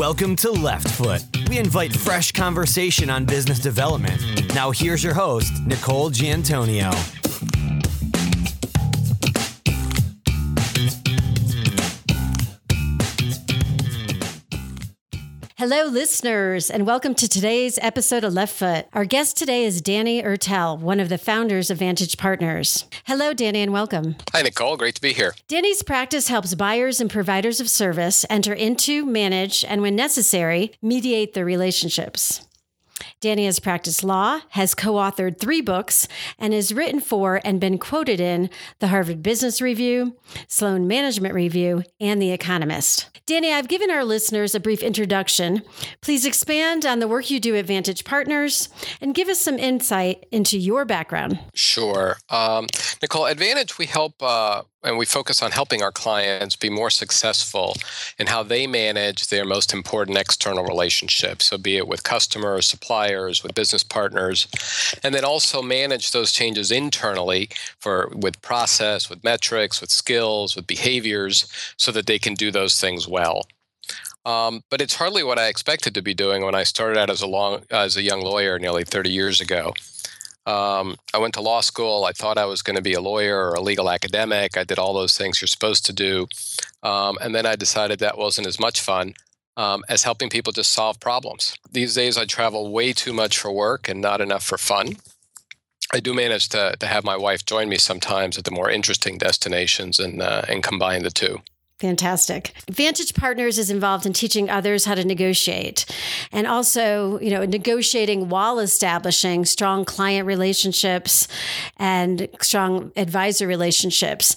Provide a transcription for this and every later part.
Welcome to Left Foot. We invite fresh conversation on business development. Now, here's your host, Nicole Giantonio. Hello, listeners, and welcome to today's episode of Left Foot. Our guest today is Danny Ertel, one of the founders of Vantage Partners. Hello, Danny, and welcome. Hi, Nicole. Great to be here. Danny's practice helps buyers and providers of service enter into, manage, and when necessary, mediate their relationships. Danny has practiced law, has co authored three books, and has written for and been quoted in the Harvard Business Review, Sloan Management Review, and The Economist. Danny, I've given our listeners a brief introduction. Please expand on the work you do at Vantage Partners and give us some insight into your background. Sure. Um, Nicole, at Vantage, we help uh, and we focus on helping our clients be more successful in how they manage their most important external relationships. So, be it with customers, suppliers, with business partners, and then also manage those changes internally for with process, with metrics, with skills, with behaviors, so that they can do those things well. Um, but it's hardly what I expected to be doing when I started out as a long as a young lawyer nearly 30 years ago. Um, I went to law school. I thought I was going to be a lawyer or a legal academic. I did all those things you're supposed to do. Um, and then I decided that wasn't as much fun um, as helping people just solve problems. These days, I travel way too much for work and not enough for fun. I do manage to, to have my wife join me sometimes at the more interesting destinations and, uh, and combine the two. Fantastic. Vantage Partners is involved in teaching others how to negotiate and also, you know, negotiating while establishing strong client relationships and strong advisor relationships.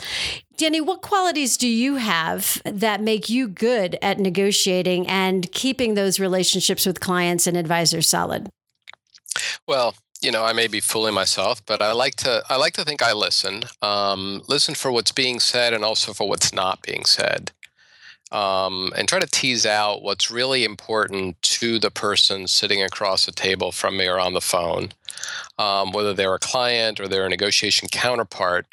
Danny, what qualities do you have that make you good at negotiating and keeping those relationships with clients and advisors solid? Well, you know, I may be fooling myself, but I like to I like to think I listen. Um, listen for what's being said and also for what's not being said. Um, and try to tease out what's really important to the person sitting across the table from me or on the phone, um, whether they're a client or they're a negotiation counterpart.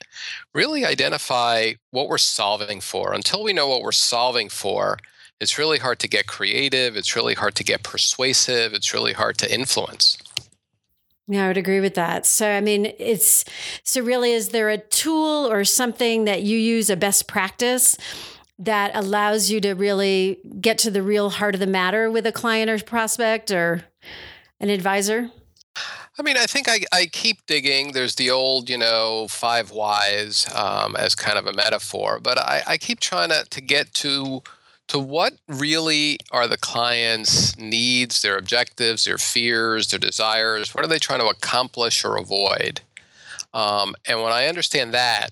Really identify what we're solving for. Until we know what we're solving for, it's really hard to get creative. It's really hard to get persuasive. It's really hard to influence. Yeah, I would agree with that. So, I mean, it's so really, is there a tool or something that you use, a best practice that allows you to really get to the real heart of the matter with a client or prospect or an advisor? I mean, I think I, I keep digging. There's the old, you know, five whys um, as kind of a metaphor, but I, I keep trying to, to get to to what really are the clients' needs, their objectives, their fears, their desires? What are they trying to accomplish or avoid? Um, and when I understand that,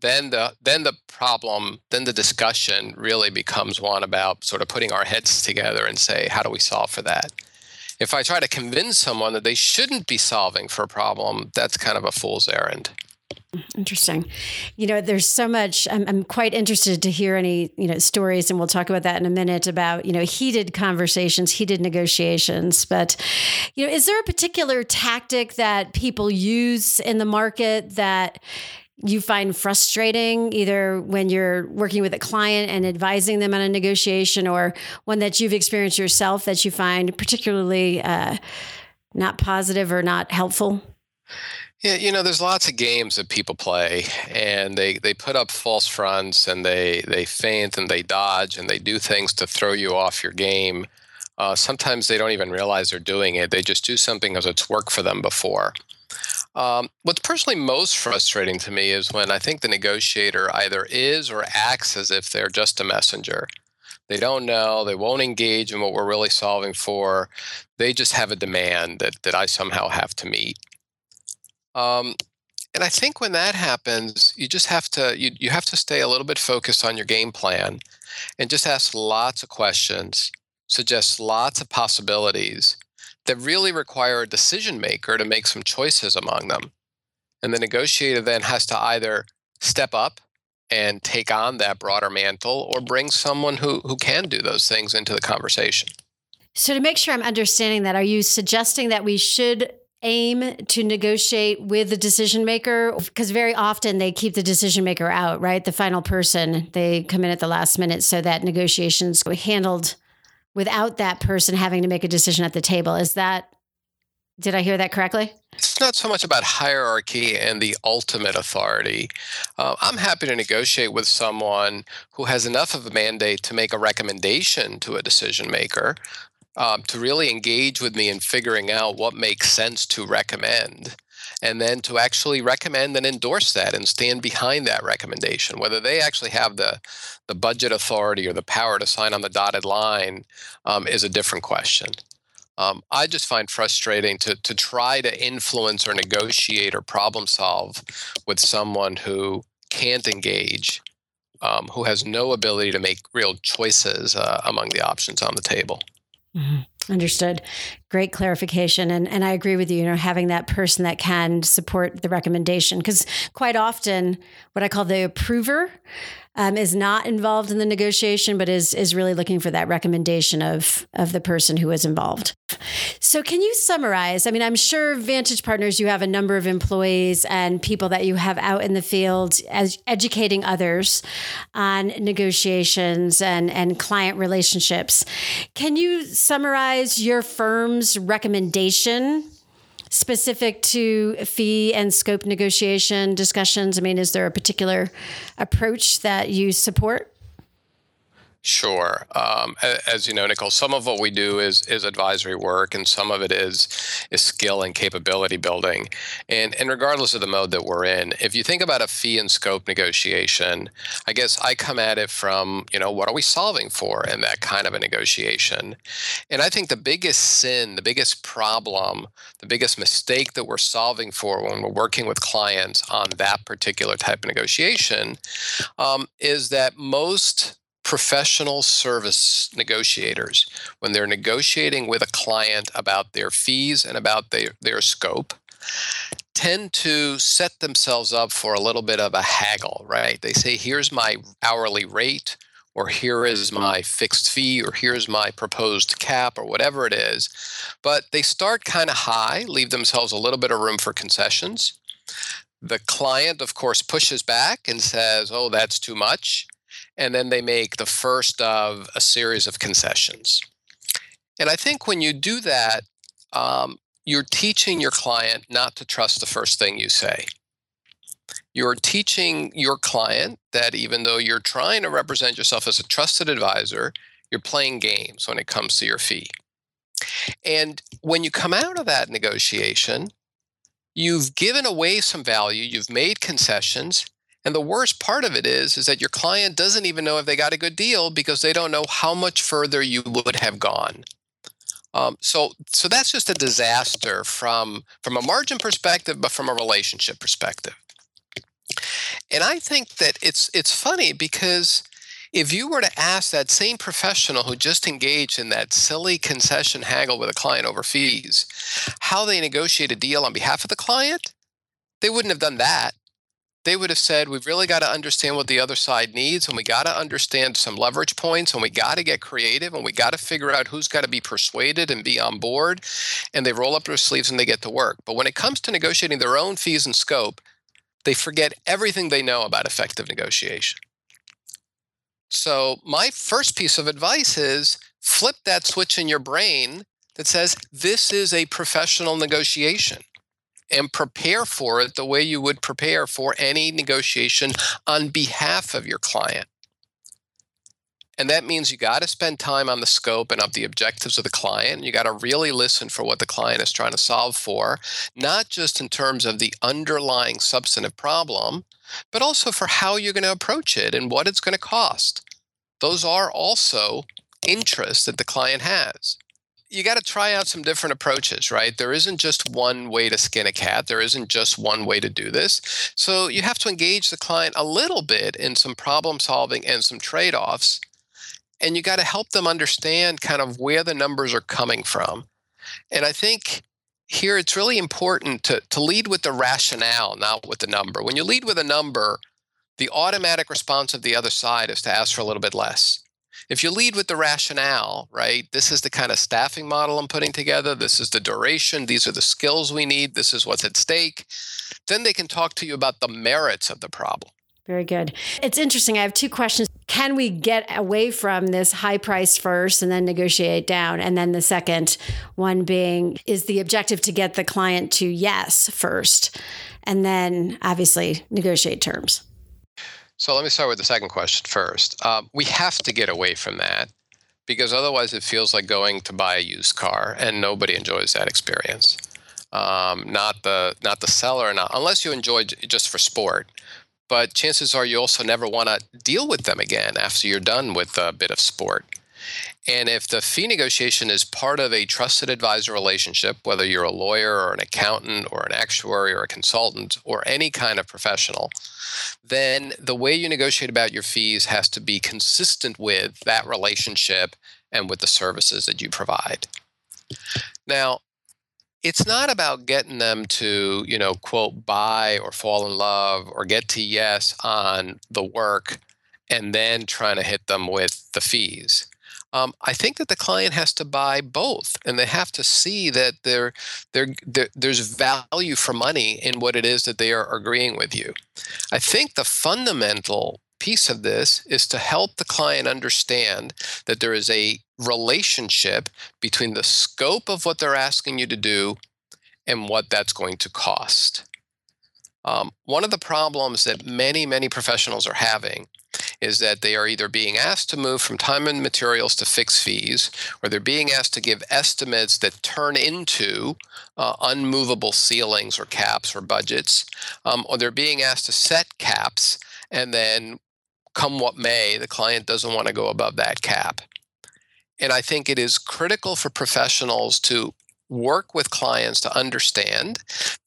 then the then the problem, then the discussion really becomes one about sort of putting our heads together and say, how do we solve for that? If I try to convince someone that they shouldn't be solving for a problem, that's kind of a fool's errand. Interesting. You know, there's so much. I'm, I'm, quite interested to hear any, you know, stories, and we'll talk about that in a minute about, you know, heated conversations, heated negotiations. But, you know, is there a particular tactic that people use in the market that you find frustrating, either when you're working with a client and advising them on a negotiation, or one that you've experienced yourself that you find particularly uh, not positive or not helpful? Yeah, you know, there's lots of games that people play, and they, they put up false fronts, and they they feint and they dodge, and they do things to throw you off your game. Uh, sometimes they don't even realize they're doing it. They just do something because it's worked for them before. Um, what's personally most frustrating to me is when I think the negotiator either is or acts as if they're just a messenger. They don't know, they won't engage in what we're really solving for. They just have a demand that, that I somehow have to meet. Um, and I think when that happens, you just have to you, you have to stay a little bit focused on your game plan and just ask lots of questions, suggest lots of possibilities that really require a decision maker to make some choices among them. And the negotiator then has to either step up and take on that broader mantle or bring someone who, who can do those things into the conversation. So, to make sure I'm understanding that, are you suggesting that we should aim to negotiate with the decision maker because very often they keep the decision maker out right the final person they come in at the last minute so that negotiations handled without that person having to make a decision at the table. Is that did I hear that correctly? It's not so much about hierarchy and the ultimate authority. Uh, I'm happy to negotiate with someone who has enough of a mandate to make a recommendation to a decision maker, um, to really engage with me in figuring out what makes sense to recommend and then to actually recommend and endorse that and stand behind that recommendation whether they actually have the the budget authority or the power to sign on the dotted line um, is a different question. Um, i just find frustrating to, to try to influence or negotiate or problem solve with someone who can't engage um, who has no ability to make real choices uh, among the options on the table mm-hmm. Understood. Great clarification. And and I agree with you, you know, having that person that can support the recommendation. Because quite often what I call the approver um, is not involved in the negotiation, but is is really looking for that recommendation of of the person who is involved. So, can you summarize? I mean, I'm sure Vantage Partners, you have a number of employees and people that you have out in the field as educating others on negotiations and and client relationships. Can you summarize your firm's recommendation specific to fee and scope negotiation discussions? I mean, is there a particular approach that you support? Sure. Um, as you know, Nicole, some of what we do is is advisory work, and some of it is is skill and capability building. And and regardless of the mode that we're in, if you think about a fee and scope negotiation, I guess I come at it from you know what are we solving for in that kind of a negotiation. And I think the biggest sin, the biggest problem, the biggest mistake that we're solving for when we're working with clients on that particular type of negotiation um, is that most professional service negotiators, when they're negotiating with a client about their fees and about their, their scope, tend to set themselves up for a little bit of a haggle, right? They say, here's my hourly rate, or here is my fixed fee, or here's my proposed cap, or whatever it is. But they start kind of high, leave themselves a little bit of room for concessions. The client, of course, pushes back and says, oh, that's too much and then they make the first of a series of concessions. And I think when you do that, um, you're teaching your client not to trust the first thing you say. You're teaching your client that even though you're trying to represent yourself as a trusted advisor, you're playing games when it comes to your fee. And when you come out of that negotiation, you've given away some value, you've made concessions, and the worst part of it is, is that your client doesn't even know if they got a good deal because they don't know how much further you would have gone. Um, so, so that's just a disaster from from a margin perspective, but from a relationship perspective. And I think that it's it's funny because if you were to ask that same professional who just engaged in that silly concession haggle with a client over fees, how they negotiate a deal on behalf of the client, they wouldn't have done that they would have said, we've really got to understand what the other side needs, and we got to understand some leverage points, and we got to get creative, and we got to figure out who's got to be persuaded and be on board. And they roll up their sleeves and they get to work. But when it comes to negotiating their own fees and scope, they forget everything they know about effective negotiation. So, my first piece of advice is flip that switch in your brain that says, this is a professional negotiation and prepare for it the way you would prepare for any negotiation on behalf of your client. And that means you got to spend time on the scope and of the objectives of the client. You got to really listen for what the client is trying to solve for, not just in terms of the underlying substantive problem, but also for how you're going to approach it and what it's going to cost. Those are also interests that the client has you got to try out some different approaches, right? There isn't just one way to skin a cat. There isn't just one way to do this. So you have to engage the client a little bit in some problem solving and some trade offs. And you got to help them understand kind of where the numbers are coming from. And I think here it's really important to, to lead with the rationale, not with the number. When you lead with a number, the automatic response of the other side is to ask for a little bit less if you lead with the rationale, right, this is the kind of staffing model I'm putting together, this is the duration, these are the skills we need, this is what's at stake, then they can talk to you about the merits of the problem. Very good. It's interesting. I have two questions. Can we get away from this high price first and then negotiate down? And then the second one being is the objective to get the client to yes first and then obviously negotiate terms? So let me start with the second question first. Um, we have to get away from that because otherwise it feels like going to buy a used car and nobody enjoys that experience. Um, not the not the seller, not unless you enjoy just for sport but chances are you also never want to deal with them again after you're done with a bit of sport. And if the fee negotiation is part of a trusted advisor relationship, whether you're a lawyer or an accountant or an actuary or a consultant or any kind of professional, then the way you negotiate about your fees has to be consistent with that relationship and with the services that you provide. Now, it's not about getting them to, you know, quote, buy or fall in love or get to yes on the work and then trying to hit them with the fees. Um, I think that the client has to buy both, and they have to see that there, there's value for money in what it is that they are agreeing with you. I think the fundamental piece of this is to help the client understand that there is a relationship between the scope of what they're asking you to do and what that's going to cost. Um, one of the problems that many, many professionals are having is that they are either being asked to move from time and materials to fixed fees, or they're being asked to give estimates that turn into uh, unmovable ceilings or caps or budgets, um, or they're being asked to set caps and then come what may, the client doesn't want to go above that cap. And I think it is critical for professionals to work with clients to understand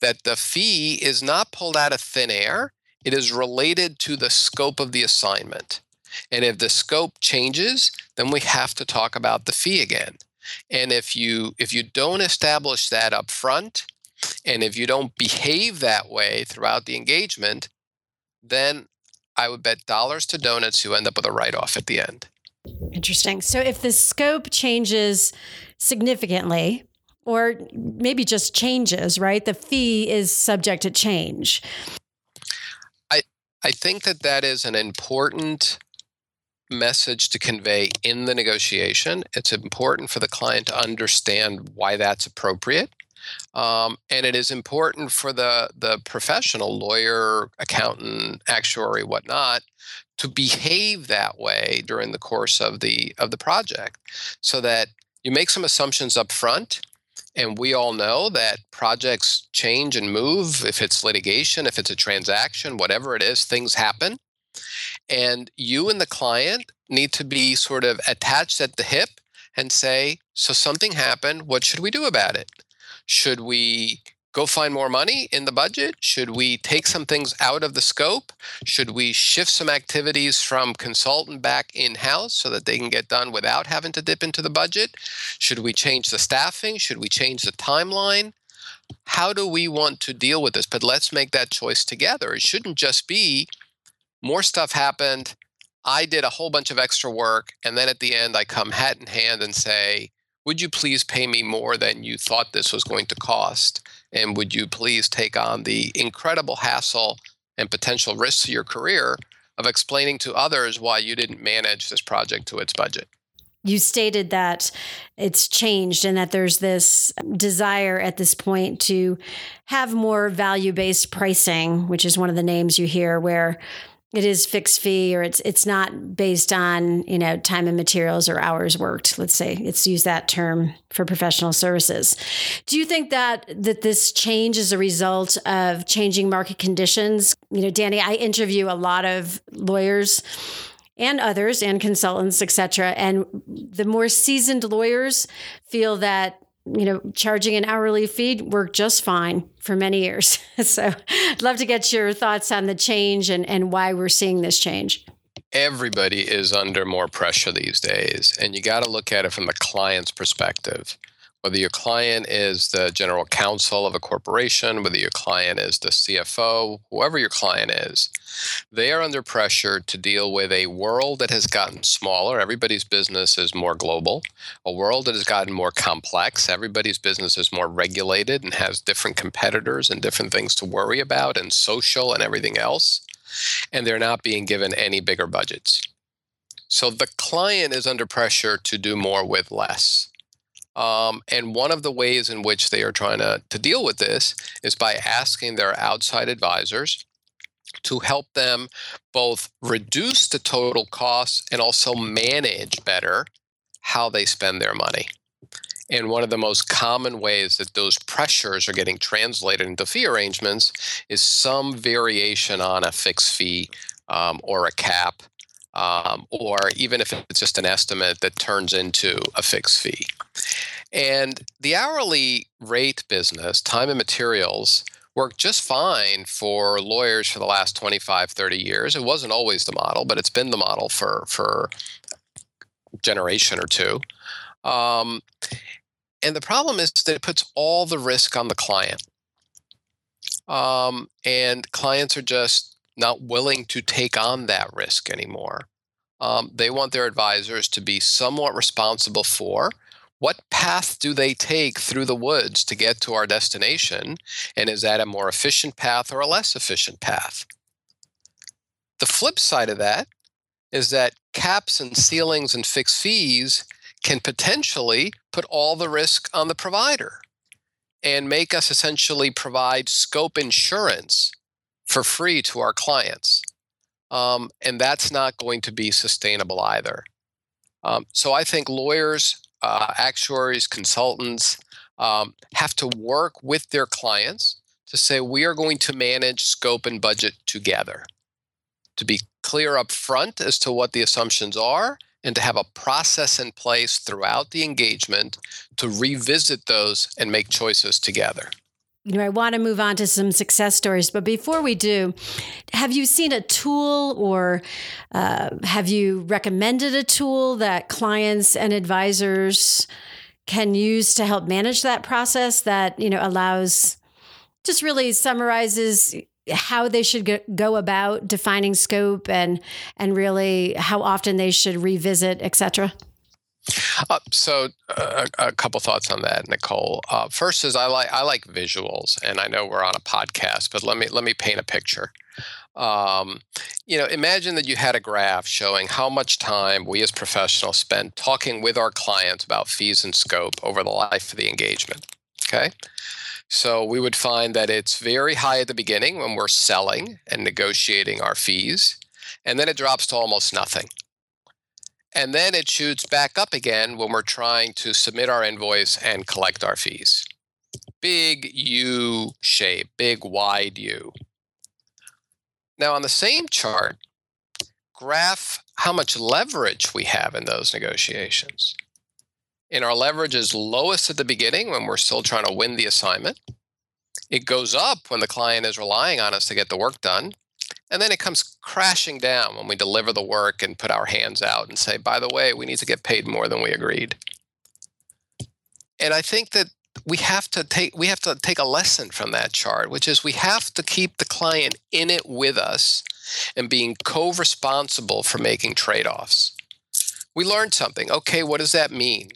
that the fee is not pulled out of thin air, it is related to the scope of the assignment. And if the scope changes, then we have to talk about the fee again. And if you if you don't establish that up front, and if you don't behave that way throughout the engagement, then I would bet dollars to donuts you end up with a write off at the end. Interesting. So if the scope changes significantly, or maybe just changes, right? The fee is subject to change. I think that that is an important message to convey in the negotiation. It's important for the client to understand why that's appropriate. Um, and it is important for the the professional lawyer, accountant, actuary, whatnot, to behave that way during the course of the of the project, so that you make some assumptions up front. And we all know that projects change and move. If it's litigation, if it's a transaction, whatever it is, things happen. And you and the client need to be sort of attached at the hip and say, So something happened. What should we do about it? Should we go find more money in the budget? Should we take some things out of the scope? Should we shift some activities from consultant back in house so that they can get done without having to dip into the budget? Should we change the staffing? Should we change the timeline? How do we want to deal with this? But let's make that choice together. It shouldn't just be more stuff happened. I did a whole bunch of extra work. And then at the end, I come hat in hand and say, would you please pay me more than you thought this was going to cost? And would you please take on the incredible hassle and potential risks to your career of explaining to others why you didn't manage this project to its budget? You stated that it's changed and that there's this desire at this point to have more value based pricing, which is one of the names you hear where it is fixed fee or it's it's not based on you know time and materials or hours worked. Let's say it's use that term for professional services. Do you think that that this change is a result of changing market conditions? You know danny i interview a lot of lawyers and others and consultants etc and the more seasoned lawyers feel that you know, charging an hourly fee worked just fine for many years. so I'd love to get your thoughts on the change and, and why we're seeing this change. Everybody is under more pressure these days, and you got to look at it from the client's perspective whether your client is the general counsel of a corporation, whether your client is the CFO, whoever your client is, they are under pressure to deal with a world that has gotten smaller. Everybody's business is more global, a world that has gotten more complex. Everybody's business is more regulated and has different competitors and different things to worry about, and social and everything else. and they're not being given any bigger budgets. So the client is under pressure to do more with less. Um, and one of the ways in which they are trying to, to deal with this is by asking their outside advisors to help them both reduce the total costs and also manage better how they spend their money. And one of the most common ways that those pressures are getting translated into fee arrangements is some variation on a fixed fee um, or a cap, um, or even if it's just an estimate that turns into a fixed fee. And the hourly rate business, time and materials, worked just fine for lawyers for the last 25, 30 years. It wasn't always the model, but it's been the model for, for generation or two. Um, and the problem is that it puts all the risk on the client. Um, and clients are just not willing to take on that risk anymore. Um, they want their advisors to be somewhat responsible for what path do they take through the woods to get to our destination? And is that a more efficient path or a less efficient path? The flip side of that is that caps and ceilings and fixed fees can potentially put all the risk on the provider and make us essentially provide scope insurance for free to our clients. Um, and that's not going to be sustainable either. Um, so I think lawyers uh, actuaries, consultants um, have to work with their clients to say, we are going to manage scope and budget together. To be clear up front as to what the assumptions are, and to have a process in place throughout the engagement to revisit those and make choices together you know, I want to move on to some success stories, but before we do, have you seen a tool or uh, have you recommended a tool that clients and advisors can use to help manage that process that you know allows just really summarizes how they should go about defining scope and and really how often they should revisit, et cetera? Uh, so uh, a couple thoughts on that, Nicole. Uh, first is I like I like visuals, and I know we're on a podcast, but let me let me paint a picture. Um, you know, imagine that you had a graph showing how much time we as professionals spend talking with our clients about fees and scope over the life of the engagement. Okay. So we would find that it's very high at the beginning when we're selling and negotiating our fees, and then it drops to almost nothing and then it shoots back up again when we're trying to submit our invoice and collect our fees. Big U shape, big wide U. Now, on the same chart, graph how much leverage we have in those negotiations. And our leverage is lowest at the beginning when we're still trying to win the assignment. It goes up when the client is relying on us to get the work done. And then it comes crashing down when we deliver the work and put our hands out and say, by the way, we need to get paid more than we agreed. And I think that we have to take we have to take a lesson from that chart, which is we have to keep the client in it with us and being co-responsible for making trade-offs. We learned something. Okay, what does that mean?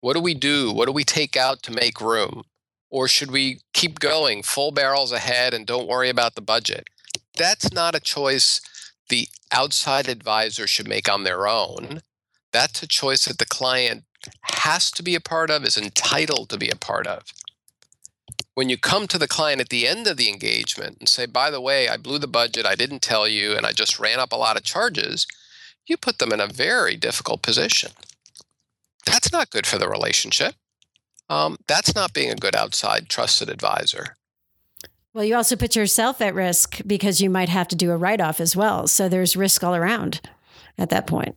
What do we do? What do we take out to make room? Or should we keep going full barrels ahead and don't worry about the budget? That's not a choice the outside advisor should make on their own. That's a choice that the client has to be a part of, is entitled to be a part of. When you come to the client at the end of the engagement and say, by the way, I blew the budget, I didn't tell you, and I just ran up a lot of charges, you put them in a very difficult position. That's not good for the relationship. Um, that's not being a good outside trusted advisor. Well, you also put yourself at risk because you might have to do a write off as well. So there's risk all around at that point.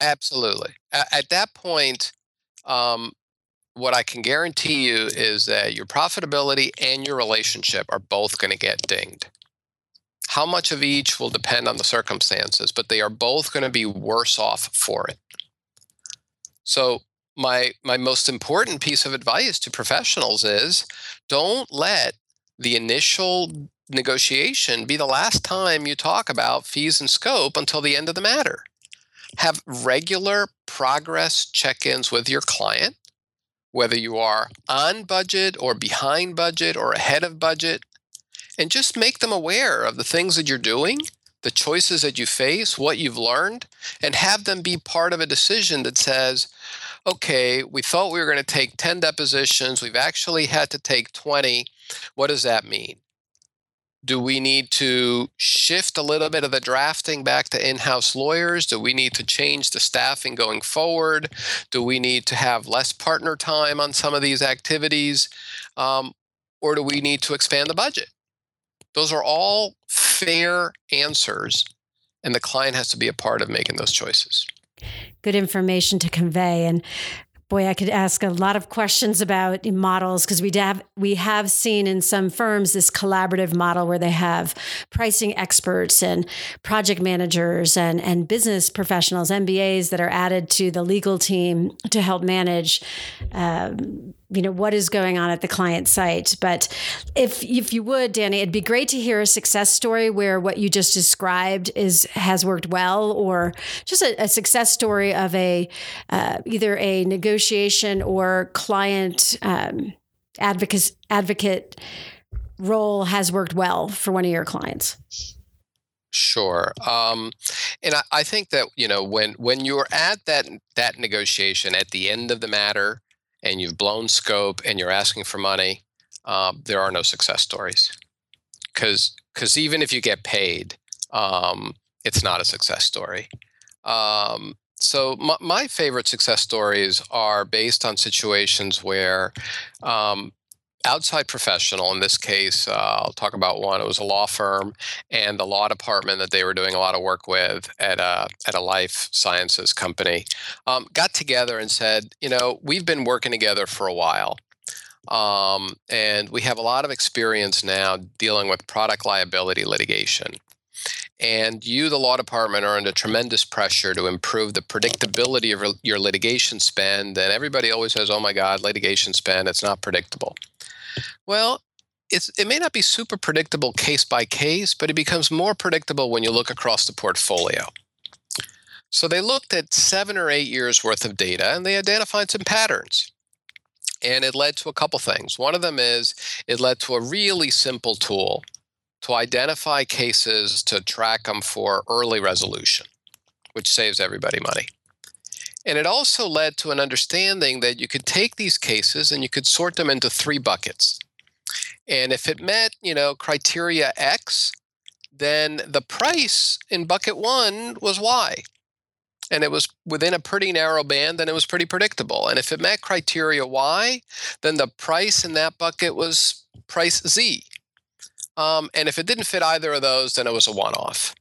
Absolutely. At that point, um, what I can guarantee you is that your profitability and your relationship are both going to get dinged. How much of each will depend on the circumstances, but they are both going to be worse off for it. So, my my most important piece of advice to professionals is don't let the initial negotiation be the last time you talk about fees and scope until the end of the matter. Have regular progress check ins with your client, whether you are on budget or behind budget or ahead of budget, and just make them aware of the things that you're doing, the choices that you face, what you've learned, and have them be part of a decision that says, okay, we thought we were going to take 10 depositions. We've actually had to take 20. What does that mean? Do we need to shift a little bit of the drafting back to in house lawyers? Do we need to change the staffing going forward? Do we need to have less partner time on some of these activities? Um, or do we need to expand the budget? Those are all fair answers, and the client has to be a part of making those choices good information to convey. And boy, I could ask a lot of questions about models because we have we have seen in some firms this collaborative model where they have pricing experts and project managers and and business professionals, MBAs that are added to the legal team to help manage. Um, you know what is going on at the client site. But if if you would danny it'd be great to hear a success story where what you just described is has worked well or just a, a success story of a uh, either a negotiation or client um, advocate advocate role has worked well for one of your clients. Sure, um, and I, I, think that you know when when you're at that that negotiation at the end of the matter, and you've blown scope and you're asking for money, um, there are no success stories. Because because even if you get paid, um, it's not a success story. Um, so my, my, favorite success stories are based on situations where um, outside professional in this case uh, i'll talk about one it was a law firm and the law department that they were doing a lot of work with at a, at a life sciences company um, got together and said you know we've been working together for a while um, and we have a lot of experience now dealing with product liability litigation and you, the law department, are under tremendous pressure to improve the predictability of your litigation spend. And everybody always says, oh my God, litigation spend, it's not predictable. Well, it may not be super predictable case by case, but it becomes more predictable when you look across the portfolio. So they looked at seven or eight years worth of data and they identified some patterns. And it led to a couple things. One of them is it led to a really simple tool to identify cases to track them for early resolution, which saves everybody money. And it also led to an understanding that you could take these cases and you could sort them into three buckets. And if it met, you know, criteria X, then the price in bucket one was Y. And it was within a pretty narrow band and it was pretty predictable. And if it met criteria Y, then the price in that bucket was price Z. Um, and if it didn't fit either of those, then it was a one off.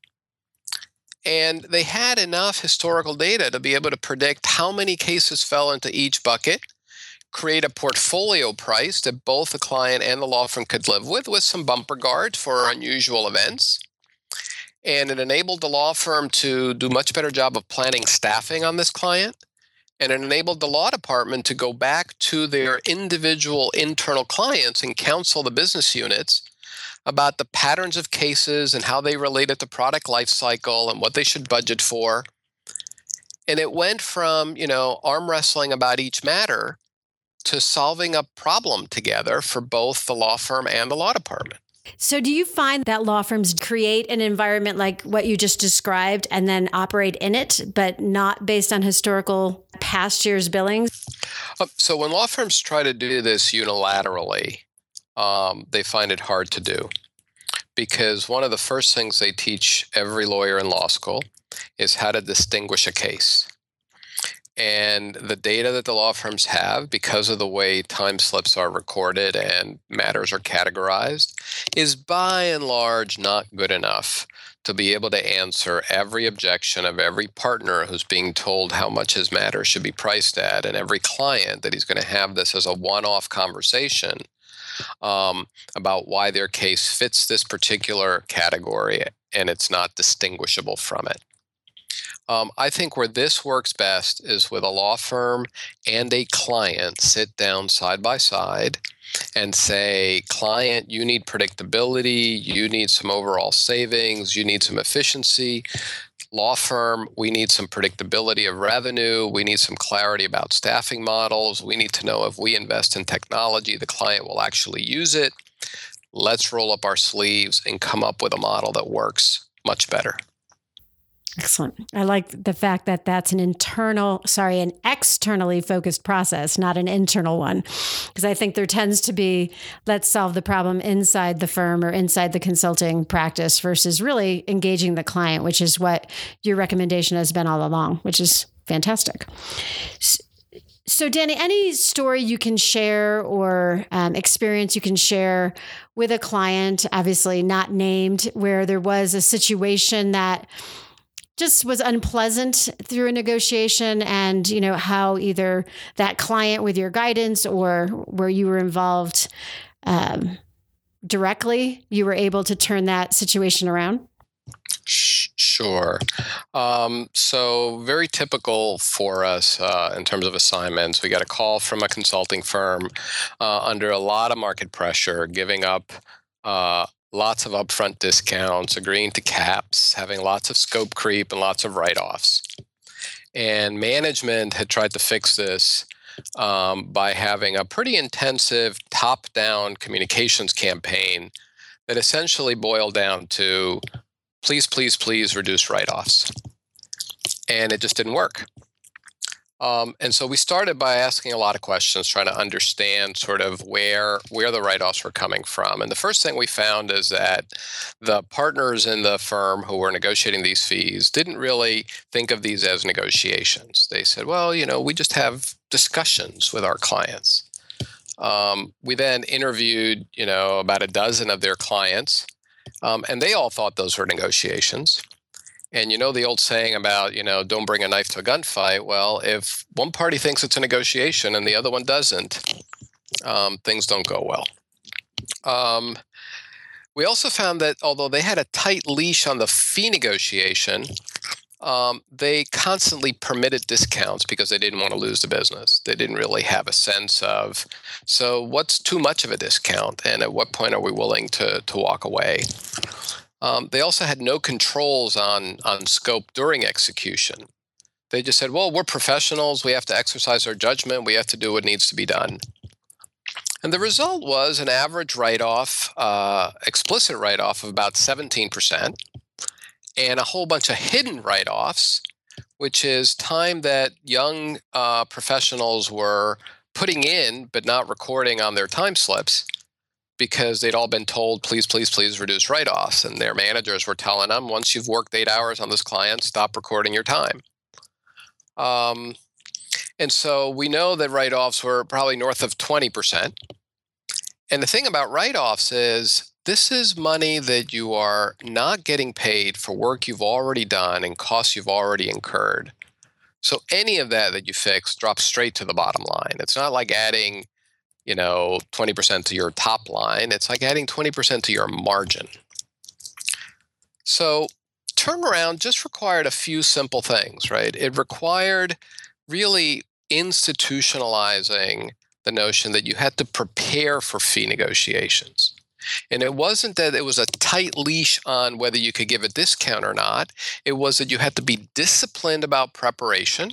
And they had enough historical data to be able to predict how many cases fell into each bucket, create a portfolio price that both the client and the law firm could live with, with some bumper guard for unusual events. And it enabled the law firm to do much better job of planning staffing on this client. And it enabled the law department to go back to their individual internal clients and counsel the business units about the patterns of cases and how they related to product life cycle and what they should budget for. And it went from, you know, arm wrestling about each matter to solving a problem together for both the law firm and the law department. So, do you find that law firms create an environment like what you just described and then operate in it, but not based on historical past year's billings? Uh, so, when law firms try to do this unilaterally, um, they find it hard to do because one of the first things they teach every lawyer in law school is how to distinguish a case. And the data that the law firms have, because of the way time slips are recorded and matters are categorized, is by and large not good enough to be able to answer every objection of every partner who's being told how much his matter should be priced at, and every client that he's going to have this as a one off conversation um, about why their case fits this particular category and it's not distinguishable from it. Um, I think where this works best is with a law firm and a client sit down side by side and say, client, you need predictability, you need some overall savings, you need some efficiency law firm, we need some predictability of revenue. We need some clarity about staffing models. We need to know if we invest in technology, the client will actually use it. let's roll up our sleeves and come up with a model that works much better. Excellent. I like the fact that that's an internal, sorry, an externally focused process, not an internal one. Because I think there tends to be, let's solve the problem inside the firm or inside the consulting practice versus really engaging the client, which is what your recommendation has been all along, which is fantastic. So, Danny, any story you can share or um, experience you can share with a client, obviously not named, where there was a situation that just was unpleasant through a negotiation and you know how either that client with your guidance or where you were involved um, directly you were able to turn that situation around Sure. Um, so, very typical for us uh, in terms of assignments. We got a call from a consulting firm uh, under a lot of market pressure, giving up uh, lots of upfront discounts, agreeing to caps, having lots of scope creep, and lots of write offs. And management had tried to fix this um, by having a pretty intensive top down communications campaign that essentially boiled down to please, please, please reduce write offs. And it just didn't work. Um, and so we started by asking a lot of questions, trying to understand sort of where where the write-offs were coming from. And the first thing we found is that the partners in the firm who were negotiating these fees didn't really think of these as negotiations. They said, "Well, you know, we just have discussions with our clients." Um, we then interviewed, you know, about a dozen of their clients, um, and they all thought those were negotiations. And you know the old saying about, you know, don't bring a knife to a gunfight. Well, if one party thinks it's a negotiation and the other one doesn't, um, things don't go well. Um, we also found that although they had a tight leash on the fee negotiation, um, they constantly permitted discounts because they didn't want to lose the business. They didn't really have a sense of, so what's too much of a discount, and at what point are we willing to to walk away? Um, they also had no controls on on scope during execution. They just said, "Well, we're professionals. We have to exercise our judgment. We have to do what needs to be done." And the result was an average write-off, uh, explicit write-off of about 17%, and a whole bunch of hidden write-offs, which is time that young uh, professionals were putting in but not recording on their time slips because they'd all been told, please, please, please reduce write offs. And their managers were telling them, once you've worked eight hours on this client, stop recording your time. Um, and so we know that write offs were probably north of 20%. And the thing about write offs is this is money that you are not getting paid for work you've already done and costs you've already incurred. So any of that that you fix drops straight to the bottom line. It's not like adding you know 20% to your top line it's like adding 20% to your margin. So turnaround just required a few simple things right? It required really institutionalizing the notion that you had to prepare for fee negotiations. And it wasn't that it was a tight leash on whether you could give a discount or not it was that you had to be disciplined about preparation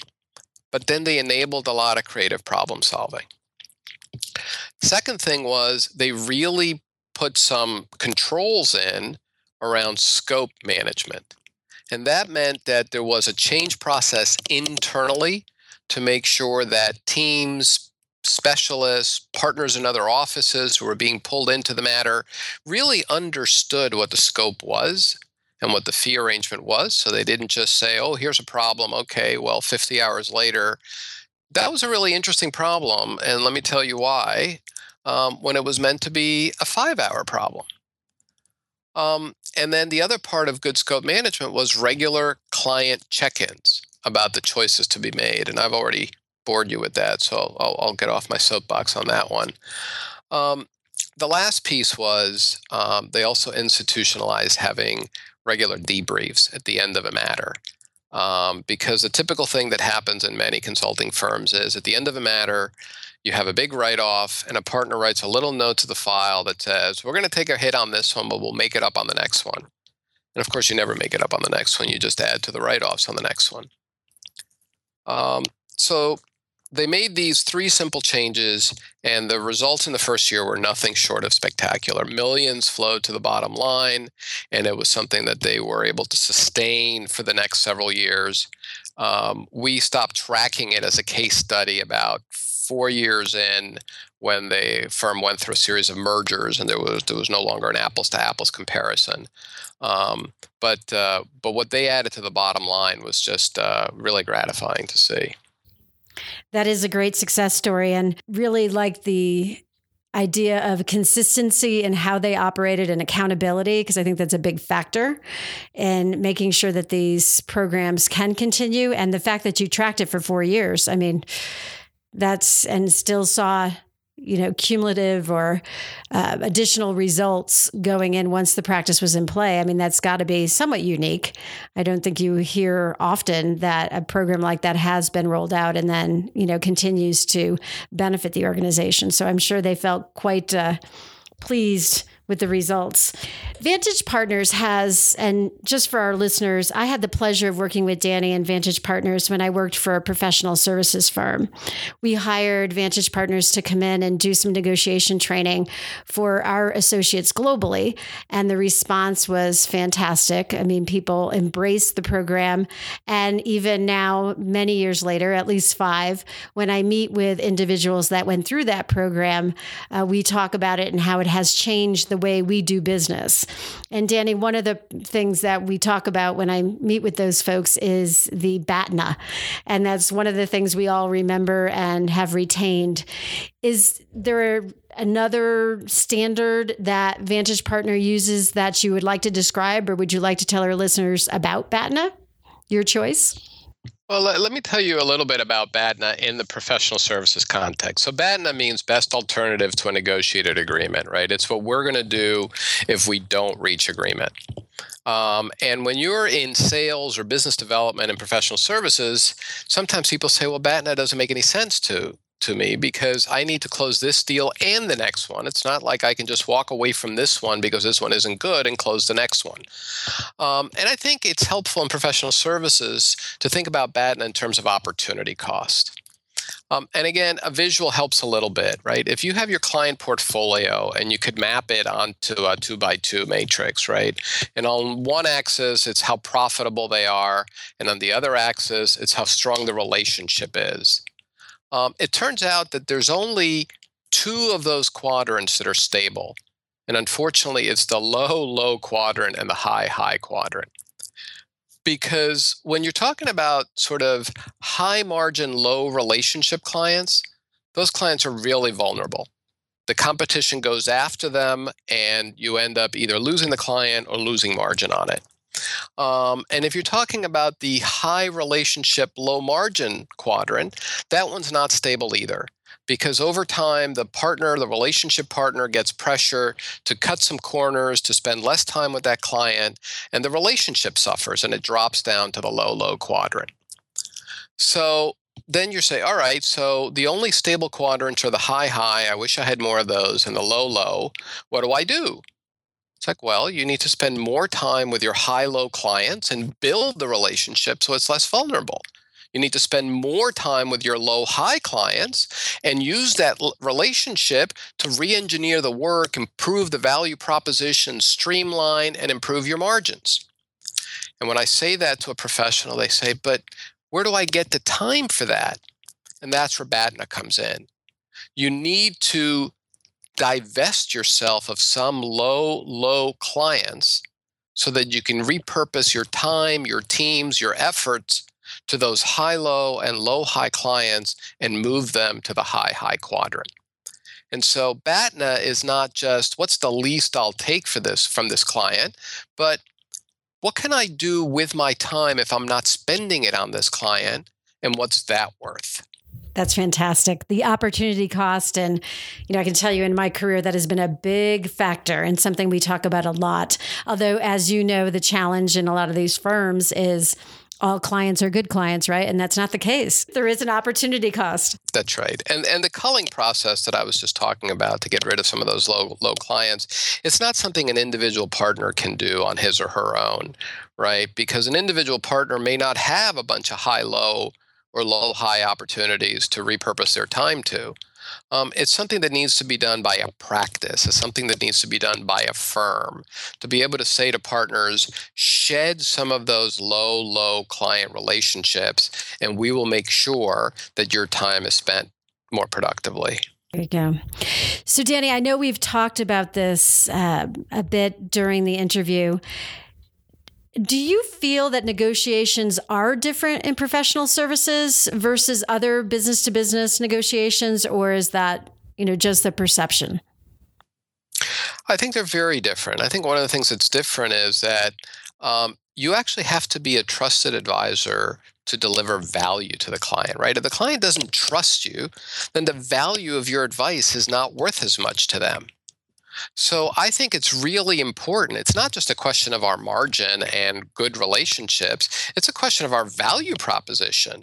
but then they enabled a lot of creative problem solving Second thing was they really put some controls in around scope management. And that meant that there was a change process internally to make sure that teams, specialists, partners in other offices who were being pulled into the matter really understood what the scope was and what the fee arrangement was. So they didn't just say, oh, here's a problem. Okay, well, 50 hours later, that was a really interesting problem. And let me tell you why um, when it was meant to be a five hour problem. Um, and then the other part of good scope management was regular client check ins about the choices to be made. And I've already bored you with that, so I'll, I'll get off my soapbox on that one. Um, the last piece was um, they also institutionalized having regular debriefs at the end of a matter. Um, because the typical thing that happens in many consulting firms is at the end of a matter, you have a big write off, and a partner writes a little note to the file that says, We're going to take a hit on this one, but we'll make it up on the next one. And of course, you never make it up on the next one, you just add to the write offs on the next one. Um, so they made these three simple changes, and the results in the first year were nothing short of spectacular. Millions flowed to the bottom line, and it was something that they were able to sustain for the next several years. Um, we stopped tracking it as a case study about four years in when the firm went through a series of mergers and there was there was no longer an apples to apples comparison. Um, but uh, but what they added to the bottom line was just uh, really gratifying to see. That is a great success story, and really like the idea of consistency and how they operated and accountability because I think that's a big factor in making sure that these programs can continue and the fact that you tracked it for 4 years. I mean, that's and still saw you know cumulative or uh, additional results going in once the practice was in play. I mean that's got to be somewhat unique. I don't think you hear often that a program like that has been rolled out and then you know continues to benefit the organization. So i'm sure they felt quite uh, pleased with the results. Vantage Partners has, and just for our listeners, I had the pleasure of working with Danny and Vantage Partners when I worked for a professional services firm. We hired Vantage Partners to come in and do some negotiation training for our associates globally, and the response was fantastic. I mean, people embraced the program, and even now, many years later, at least five, when I meet with individuals that went through that program, uh, we talk about it and how it has changed the way we do business. And Danny, one of the things that we talk about when I meet with those folks is the BATNA. And that's one of the things we all remember and have retained. Is there another standard that Vantage Partner uses that you would like to describe, or would you like to tell our listeners about BATNA? Your choice. Well, let, let, me tell you a little bit about BATNA in the professional services context. So, BATNA means best alternative to a negotiated agreement, right? It's what we're going to do if we don't reach agreement. Um, and when you're in sales or business development and professional services, sometimes people say, well, BATNA doesn't make any sense to to me because I need to close this deal and the next one. It's not like I can just walk away from this one because this one isn't good and close the next one. Um, and I think it's helpful in professional services to think about BATNA in terms of opportunity cost. Um, and again, a visual helps a little bit, right? If you have your client portfolio and you could map it onto a two by two matrix, right? And on one axis, it's how profitable they are. And on the other axis, it's how strong the relationship is. Um, it turns out that there's only two of those quadrants that are stable. And unfortunately, it's the low, low quadrant and the high, high quadrant. Because when you're talking about sort of high margin, low relationship clients, those clients are really vulnerable. The competition goes after them, and you end up either losing the client or losing margin on it. Um, and if you're talking about the high relationship, low margin quadrant, that one's not stable either. Because over time, the partner, the relationship partner, gets pressure to cut some corners, to spend less time with that client, and the relationship suffers and it drops down to the low, low quadrant. So then you say, all right, so the only stable quadrants are the high, high. I wish I had more of those, and the low, low. What do I do? It's like, well, you need to spend more time with your high low clients and build the relationship so it's less vulnerable. You need to spend more time with your low high clients and use that relationship to re engineer the work, improve the value proposition, streamline, and improve your margins. And when I say that to a professional, they say, but where do I get the time for that? And that's where BATNA comes in. You need to divest yourself of some low, low clients so that you can repurpose your time, your teams, your efforts to those high low and low high clients and move them to the high high quadrant. And so BATNA is not just what's the least I'll take for this from this client, but what can I do with my time if I'm not spending it on this client and what's that worth? That's fantastic. The opportunity cost. And, you know, I can tell you in my career that has been a big factor and something we talk about a lot. Although, as you know, the challenge in a lot of these firms is all clients are good clients, right? And that's not the case. There is an opportunity cost. That's right. And and the culling process that I was just talking about to get rid of some of those low low clients, it's not something an individual partner can do on his or her own, right? Because an individual partner may not have a bunch of high low or low high opportunities to repurpose their time to. Um, it's something that needs to be done by a practice. It's something that needs to be done by a firm to be able to say to partners, shed some of those low, low client relationships, and we will make sure that your time is spent more productively. There you go. So, Danny, I know we've talked about this uh, a bit during the interview. Do you feel that negotiations are different in professional services versus other business to business negotiations, or is that you know just the perception? I think they're very different. I think one of the things that's different is that um, you actually have to be a trusted advisor to deliver value to the client, right? If the client doesn't trust you, then the value of your advice is not worth as much to them. So I think it's really important. It's not just a question of our margin and good relationships, it's a question of our value proposition.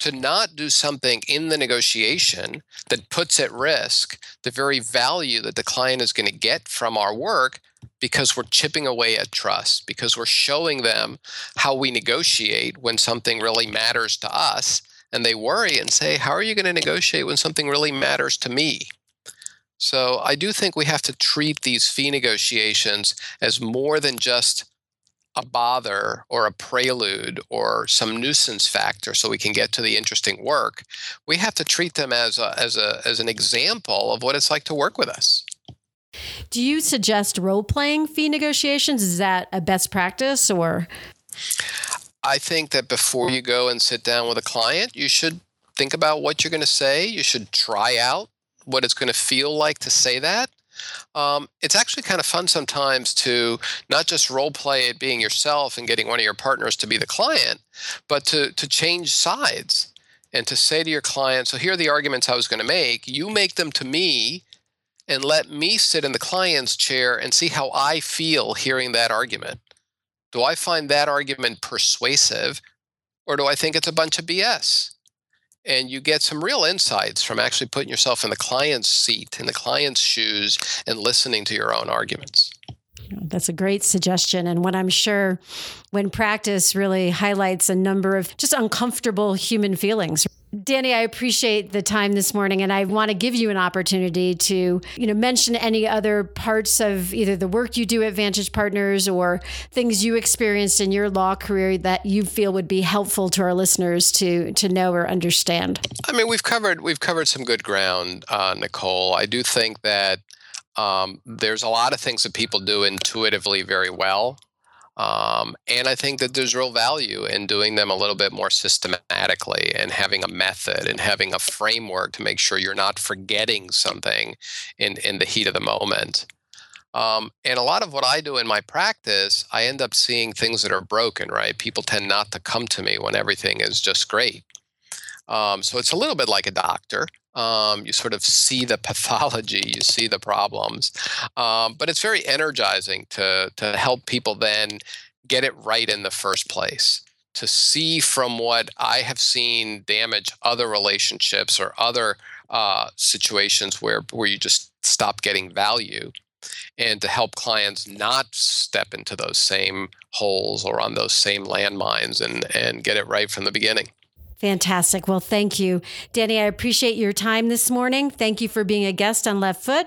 To not do something in the negotiation that puts at risk the very value that the client is going to get from our work because we're chipping away at trust, because we're showing them how we negotiate when something really matters to us. And they worry and say, How are you going to negotiate when something really matters to me? So I do think we have to treat these fee negotiations as more than just a bother or a prelude or some nuisance factor so we can get to the interesting work. We have to treat them as a, as a as an example of what it's like to work with us. Do you suggest role playing fee negotiations? Is that a best practice or I think that before you go and sit down with a client, you should think about what you're going to say. You should try out what it's going to feel like to say that. Um, it's actually kind of fun sometimes to not just role play it being yourself and getting one of your partners to be the client, but to to change sides and to say to your client, "So here are the arguments I was going to make. You make them to me, and let me sit in the client's chair and see how I feel hearing that argument. Do I find that argument persuasive, or do I think it's a bunch of BS?" And you get some real insights from actually putting yourself in the client's seat, in the client's shoes, and listening to your own arguments. That's a great suggestion. And what I'm sure when practice really highlights a number of just uncomfortable human feelings. Danny, I appreciate the time this morning and I want to give you an opportunity to, you know, mention any other parts of either the work you do at Vantage Partners or things you experienced in your law career that you feel would be helpful to our listeners to to know or understand. I mean, we've covered we've covered some good ground, uh, Nicole. I do think that um, there's a lot of things that people do intuitively very well. Um, and I think that there's real value in doing them a little bit more systematically and having a method and having a framework to make sure you're not forgetting something in, in the heat of the moment. Um, and a lot of what I do in my practice, I end up seeing things that are broken, right? People tend not to come to me when everything is just great. Um, so it's a little bit like a doctor. Um, you sort of see the pathology, you see the problems, um, but it's very energizing to to help people then get it right in the first place. To see from what I have seen damage other relationships or other uh, situations where where you just stop getting value, and to help clients not step into those same holes or on those same landmines and and get it right from the beginning. Fantastic. Well, thank you. Danny, I appreciate your time this morning. Thank you for being a guest on Left Foot.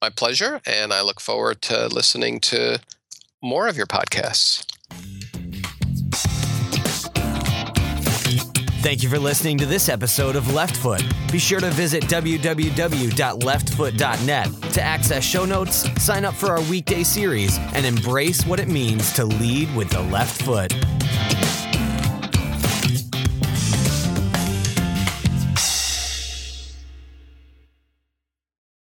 My pleasure. And I look forward to listening to more of your podcasts. Thank you for listening to this episode of Left Foot. Be sure to visit www.leftfoot.net to access show notes, sign up for our weekday series, and embrace what it means to lead with the left foot.